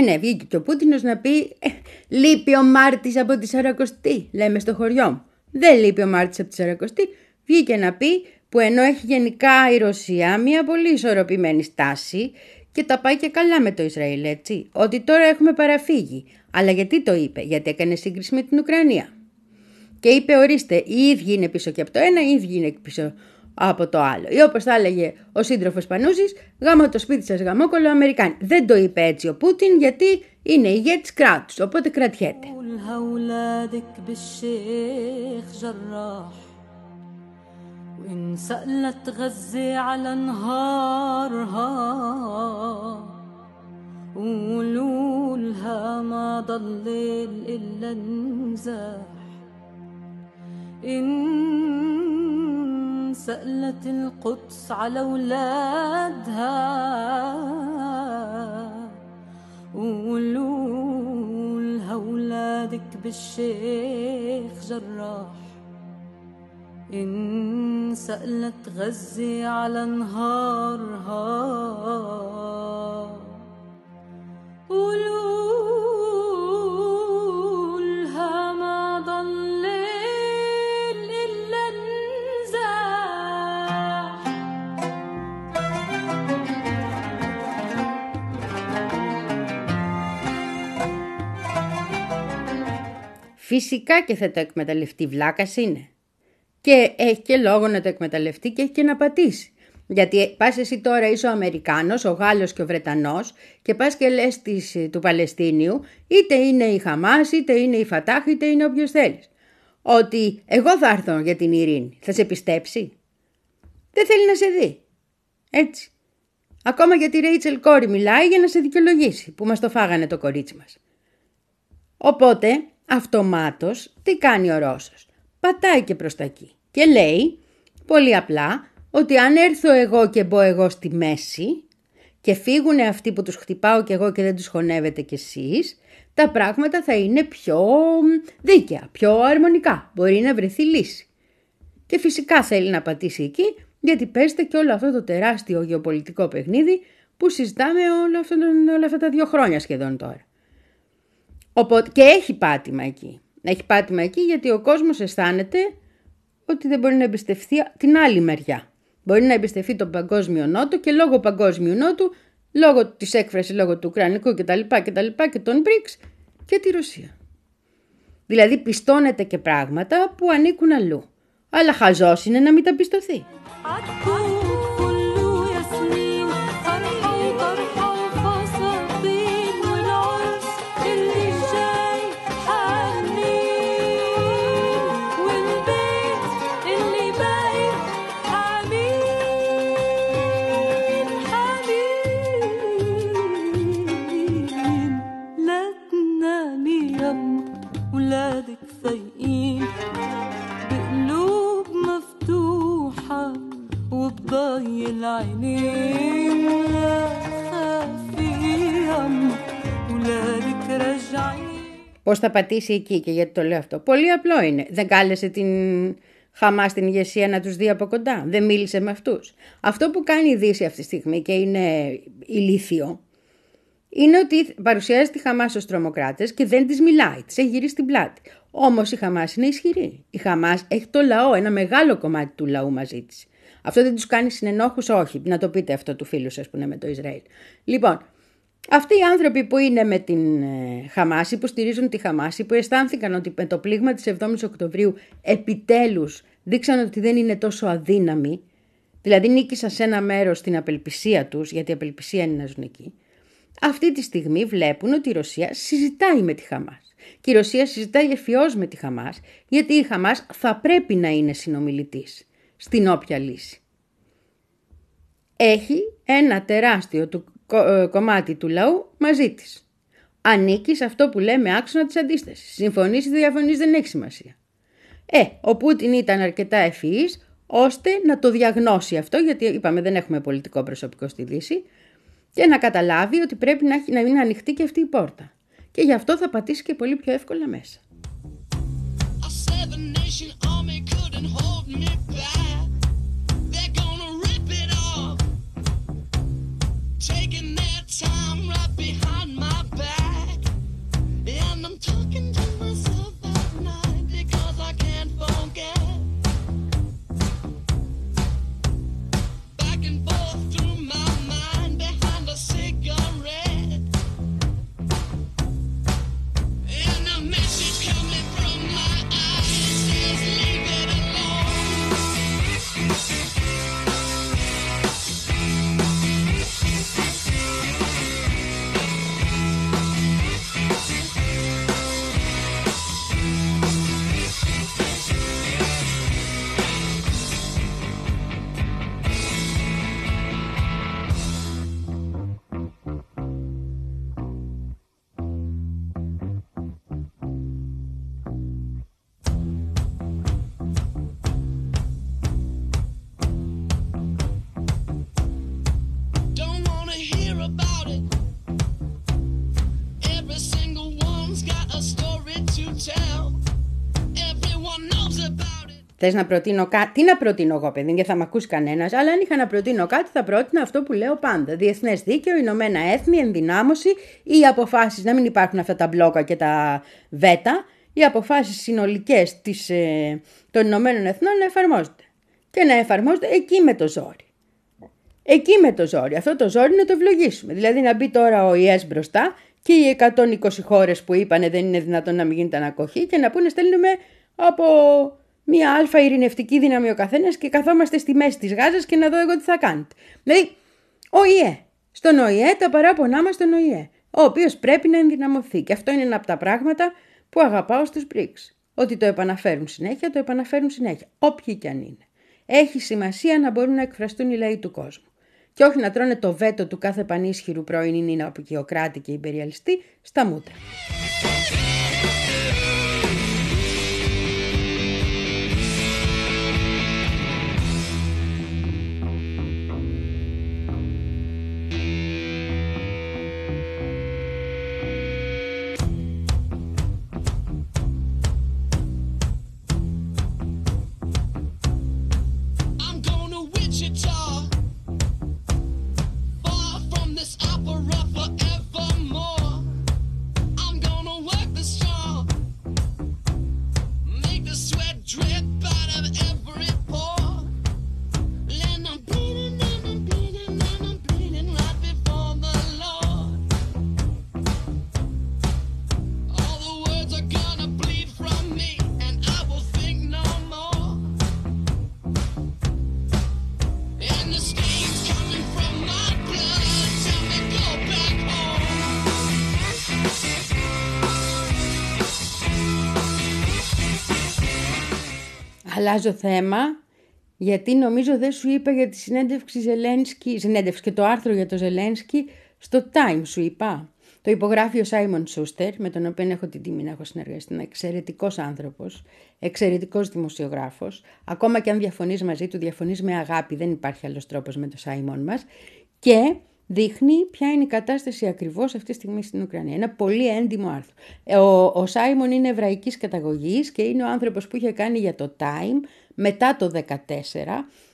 Ναι, βγήκε και ο Πούτινος να πει ε, λείπει ο Μάρτης από τη Σαρακοστή, λέμε στο χωριό μου. Δεν λείπει ο Μάρτης από τη Σαρακοστή, βγήκε να πει που ενώ έχει γενικά η Ρωσία μια πολύ ισορροπημένη στάση και τα πάει και καλά με το Ισραήλ, έτσι, ότι τώρα έχουμε παραφύγει. Αλλά γιατί το είπε, γιατί έκανε σύγκριση με την Ουκρανία. Και είπε, ορίστε, οι ίδιοι είναι πίσω και από το ένα, οι ίδιοι είναι πίσω από το άλλο. Ή όπως θα έλεγε ο σύντροφος Πανούζης, γάμα το σπίτι σας γαμόκολο Αμερικάνοι. Δεν το είπε έτσι ο Πούτιν γιατί είναι ηγέτης κράτους, οπότε κρατιέται. وإن سألت غزة على نهارها قولوا لها ما ضل إلا نزاح إن سألت القدس على ولادها. قولوا لها ولادك بالشيخ جراح. إن سألت غزة على نهارها. قولوا Φυσικά και θα το εκμεταλλευτεί, βλάκας είναι. Και έχει και λόγο να το εκμεταλλευτεί και έχει και να πατήσει. Γιατί πας εσύ τώρα είσαι ο Αμερικάνος, ο Γάλλος και ο Βρετανός και πας και λες της, του Παλαιστίνιου είτε είναι η Χαμάς, είτε είναι η Φατάχ, είτε είναι όποιος θέλεις. Ότι εγώ θα έρθω για την ειρήνη. Θα σε πιστέψει; Δεν θέλει να σε δει. Έτσι. Ακόμα για τη Ρέιτσελ Κόρη μιλάει για να σε δικαιολογήσει που μας το φάγανε το κορίτσι μας. Οπότε αυτομάτως τι κάνει ο Ρώσος. Πατάει και προς τα εκεί και λέει πολύ απλά ότι αν έρθω εγώ και μπω εγώ στη μέση και φύγουν αυτοί που τους χτυπάω και εγώ και δεν τους χωνεύετε κι εσείς, τα πράγματα θα είναι πιο δίκαια, πιο αρμονικά. Μπορεί να βρεθεί λύση. Και φυσικά θέλει να πατήσει εκεί, γιατί παίζεται και όλο αυτό το τεράστιο γεωπολιτικό παιχνίδι που συζητάμε όλα αυτά, όλα αυτά τα δύο χρόνια σχεδόν τώρα. Οπότε, και έχει πάτημα εκεί. Έχει πάτημα εκεί γιατί ο κόσμος αισθάνεται ότι δεν μπορεί να εμπιστευτεί την άλλη μεριά. Μπορεί να εμπιστευτεί τον παγκόσμιο νότο και λόγω παγκόσμιου νότου, λόγω της έκφρασης, λόγω του Ουκρανικού κτλ. κτλ και των BRICS και τη Ρωσία. Δηλαδή πιστώνεται και πράγματα που ανήκουν αλλού. Αλλά χαζός είναι να μην τα πιστωθεί. Πώς θα πατήσει εκεί και γιατί το λέω αυτό. Πολύ απλό είναι. Δεν κάλεσε την Χαμάς στην ηγεσία να τους δει από κοντά. Δεν μίλησε με αυτούς. Αυτό που κάνει η Δύση αυτή τη στιγμή και είναι ηλίθιο είναι ότι παρουσιάζει τη Χαμάς ως τρομοκράτες και δεν της μιλάει. Της έχει γυρίσει την πλάτη. Όμως η Χαμάς είναι ισχυρή. Η Χαμάς έχει το λαό, ένα μεγάλο κομμάτι του λαού μαζί της. Αυτό δεν τους κάνει συνενόχους, όχι. Να το πείτε αυτό του φίλου σας που είναι με το Ισραήλ. Λοιπόν, αυτοί οι άνθρωποι που είναι με την ε, Χαμάση, που στηρίζουν τη Χαμάση, που αισθάνθηκαν ότι με το πλήγμα της 7ης Οκτωβρίου επιτέλους δείξαν ότι δεν είναι τόσο αδύναμοι, δηλαδή νίκησαν σε ένα μέρος την απελπισία τους, γιατί η απελπισία είναι να ζουν εκεί, αυτή τη στιγμή βλέπουν ότι η Ρωσία συζητάει με τη Χαμάς. Και η Ρωσία συζητάει εφιώς με τη Χαμάς, γιατί η Χαμάς θα πρέπει να είναι συνομιλητής στην όποια λύση. Έχει ένα τεράστιο του ε, κομμάτι του λαού μαζί της. Ανήκει σε αυτό που λέμε άξονα της αντίστασης. Συμφωνείς ή διαφωνείς δεν έχει σημασία. Ε, ο Πούτιν ήταν αρκετά ευφυής ώστε να το διαγνώσει αυτό, γιατί είπαμε δεν έχουμε πολιτικό προσωπικό στη Δύση, και να καταλάβει ότι πρέπει να, να είναι ανοιχτή και αυτή η πόρτα. Και γι' αυτό θα πατήσει και πολύ πιο εύκολα μέσα. Θες να προτείνω κάτι. Τι να προτείνω εγώ, παιδί, δεν θα με ακούσει κανένας. Αλλά αν είχα να προτείνω κάτι, θα πρότεινα αυτό που λέω πάντα. Διεθνές δίκαιο, Ηνωμένα Έθνη, ενδυνάμωση ή αποφάσεις να μην υπάρχουν αυτά τα μπλόκα και τα βέτα. Οι αποφάσεις συνολικές ε, των Ηνωμένων Εθνών να εφαρμόζονται. Και να εφαρμόζονται εκεί με το ζόρι. Εκεί με το ζόρι. Αυτό το ζόρι να το ευλογήσουμε. Δηλαδή να μπει τώρα ο ΙΕΣ μπροστά και οι 120 χώρες που είπανε δεν είναι δυνατόν να μην γίνεται ανακοχή και να πούνε στέλνουμε από μία αλφα ειρηνευτική δύναμη ο καθένας και καθόμαστε στη μέση της Γάζας και να δω εγώ τι θα κάνετε. Δηλαδή, ο ΙΕ. Στον ΟΗΕ τα παράπονά μας στον ΟΗΕ. Ο οποίος πρέπει να ενδυναμωθεί. Και αυτό είναι ένα από τα πράγματα που αγαπάω στους BRICS. Ότι το επαναφέρουν συνέχεια, το επαναφέρουν συνέχεια. Όποιοι κι αν είναι. Έχει σημασία να μπορούν να εκφραστούν οι λαοί του κόσμου. Και όχι να τρώνε το βέτο του κάθε πανίσχυρου πρώην ή αποκειοκράτη και υπεριαλιστή στα μούτρα. Αλλάζω θέμα, γιατί νομίζω δεν σου είπα για τη συνέντευξη Ζελένσκι, συνέντευξη και το άρθρο για το Ζελένσκι στο Time σου είπα. Το υπογράφει ο Σάιμον Σούστερ, με τον οποίο έχω την τιμή να έχω συνεργαστεί. Είναι εξαιρετικός άνθρωπος, εξαιρετικός δημοσιογράφος. Ακόμα και αν διαφωνείς μαζί του, διαφωνείς με αγάπη. Δεν υπάρχει άλλος τρόπος με το Σάιμον μας. Και δείχνει ποια είναι η κατάσταση ακριβώς αυτή τη στιγμή στην Ουκρανία. Ένα πολύ έντιμο άρθρο. Ε, ο, ο Σάιμον είναι εβραϊκής καταγωγής και είναι ο άνθρωπος που είχε κάνει για το Time μετά το 2014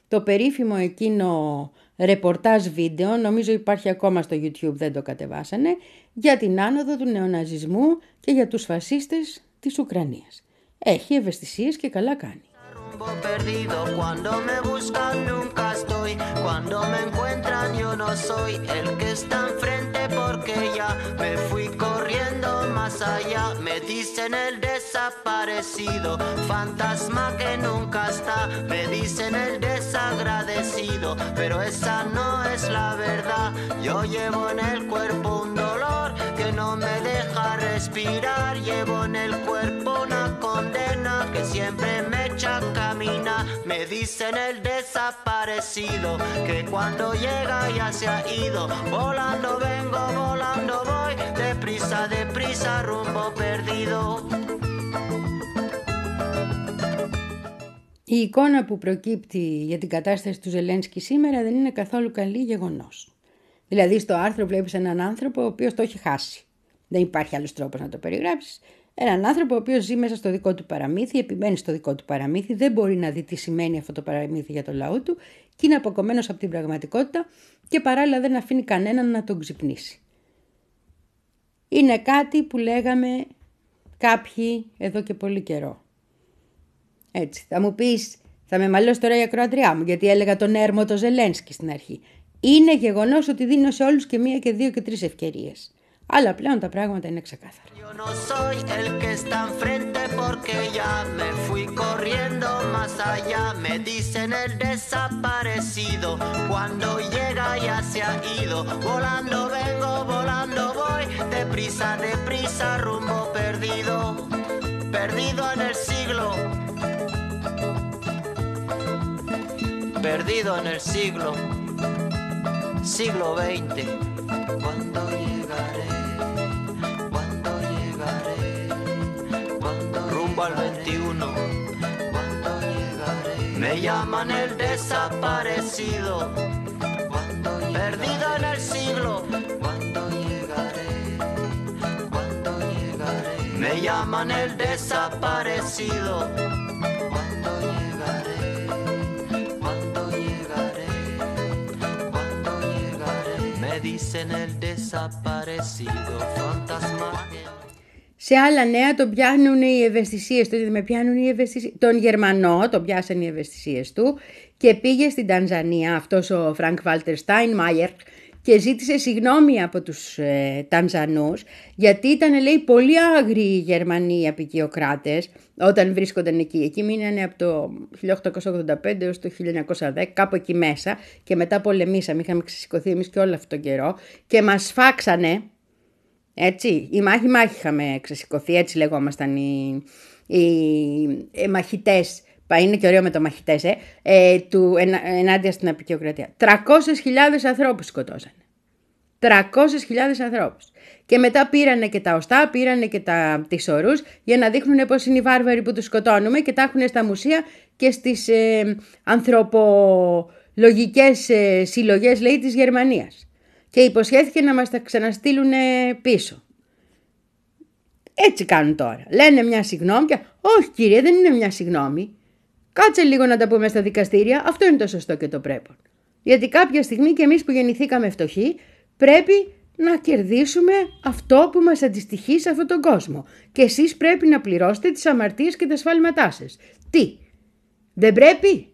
το περίφημο εκείνο ρεπορτάζ βίντεο, νομίζω υπάρχει ακόμα στο YouTube, δεν το κατεβάσανε, για την άνοδο του νεοναζισμού και για τους φασίστες της Ουκρανίας. Έχει ευαισθησίες και καλά κάνει. Perdido. Cuando me buscan nunca estoy. Cuando me encuentran yo no soy el que está enfrente porque ya me fui corriendo más allá. Me dicen el desaparecido, fantasma que nunca está. Me dicen el desagradecido, pero esa no es la verdad. Yo llevo en el cuerpo un no me deja respirar. Llevo en el cuerpo una condena que siempre me echa camina. Me dicen el desaparecido que cuando llega ya se ha ido. Volando vengo, volando voy, deprisa, deprisa, rumbo perdido. Η εικόνα που προκύπτει για την κατάσταση του Ζελένσκι σήμερα δεν είναι καθόλου καλή γεγονός. Δηλαδή στο άρθρο βλέπεις έναν άνθρωπο ο οποίος το έχει χάσει. Δεν υπάρχει άλλος τρόπος να το περιγράψεις. Έναν άνθρωπο ο οποίος ζει μέσα στο δικό του παραμύθι, επιμένει στο δικό του παραμύθι, δεν μπορεί να δει τι σημαίνει αυτό το παραμύθι για το λαό του και είναι αποκομμένος από την πραγματικότητα και παράλληλα δεν αφήνει κανέναν να τον ξυπνήσει. Είναι κάτι που λέγαμε κάποιοι εδώ και πολύ καιρό. Έτσι, θα μου πεις, θα με μαλλώσει τώρα η ακροατριά μου, γιατί έλεγα τον έρμο το Ζελένσκι στην αρχή. Είναι γεγονός ότι δίνω σε όλους και μία και δύο και τρεις ευκαιρίες. a la planta para como tenés que cazar. Yo no soy el que está enfrente porque ya me fui corriendo más allá. Me dicen el desaparecido. Cuando llega ya se ha ido. Volando vengo, volando voy. Deprisa, deprisa, rumbo perdido. Perdido en el siglo. Perdido en el siglo. Siglo XX. Me llaman el desaparecido, ¿Cuándo perdida en el siglo. ¿Cuándo llegaré? ¿Cuándo llegaré? Me llaman el desaparecido. Me dicen el desaparecido, fantasma. Σε άλλα νέα τον πιάνουν οι ευαισθησίες του, με πιάνουν οι ευαισθησίες, τον Γερμανό τον πιάσαν οι ευαισθησίες του και πήγε στην Τανζανία αυτός ο Φρανκ Βάλτερ Στάινμαϊερ και ζήτησε συγγνώμη από τους ε, Τανζανούς γιατί ήταν λέει πολύ άγριοι οι Γερμανοί απεικιοκράτες όταν βρίσκονταν εκεί. Εκεί μείνανε από το 1885 έως το 1910 κάπου εκεί μέσα και μετά πολεμήσαμε, είχαμε ξεσηκωθεί εμείς και όλο αυτόν τον καιρό και μας φάξανε έτσι, οι μάχη μάχη είχαμε ξεσηκωθεί, έτσι λεγόμασταν οι, οι, οι μαχητές είναι και ωραίο με το μαχητές, ε, ε, του εν, ενάντια στην απεικιοκρατία. 300.000 ανθρώπους σκοτώσανε. 300.000 ανθρώπους. Και μετά πήρανε και τα οστά, πήρανε και τα, τις ορούς για να δείχνουν πώς είναι οι βάρβαροι που τους σκοτώνουμε και τα έχουν στα μουσεία και στις ε, ανθρωπολογικές ε, συλλογές λέει της Γερμανίας. Και υποσχέθηκε να μας τα ξαναστείλουν πίσω. Έτσι κάνουν τώρα. Λένε μια συγγνώμη και όχι κύριε δεν είναι μια συγγνώμη. Κάτσε λίγο να τα πούμε στα δικαστήρια, αυτό είναι το σωστό και το πρέπον. Γιατί κάποια στιγμή και εμείς που γεννηθήκαμε φτωχοί πρέπει να κερδίσουμε αυτό που μας αντιστοιχεί σε αυτόν τον κόσμο. Και εσείς πρέπει να πληρώσετε τις αμαρτίες και τα σφάλματά σας. Τι, δεν πρέπει;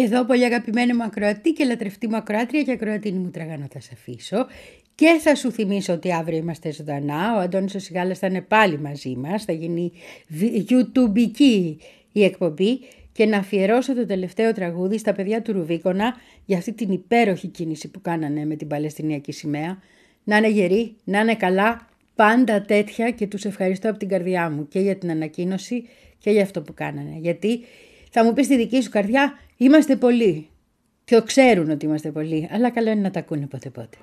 Και εδώ πολύ αγαπημένη μου ακροατή και λατρευτή μου ακροάτρια και ακροατίνη μου τραγανό θα σε αφήσω. Και θα σου θυμίσω ότι αύριο είμαστε ζωντανά. Ο Αντώνης ο Σιγάλας θα είναι πάλι μαζί μας. Θα γίνει YouTube η εκπομπή και να αφιερώσω το τελευταίο τραγούδι στα παιδιά του Ρουβίκονα για αυτή την υπέροχη κίνηση που κάνανε με την Παλαιστινιακή σημαία. Να είναι γεροί, να είναι καλά, πάντα τέτοια και τους ευχαριστώ από την καρδιά μου και για την ανακοίνωση και για αυτό που κάνανε. Γιατί θα μου πεις στη δική σου καρδιά, είμαστε πολλοί. Και ξέρουν ότι είμαστε πολλοί, αλλά καλό είναι να τα ακούνε πότε πότε.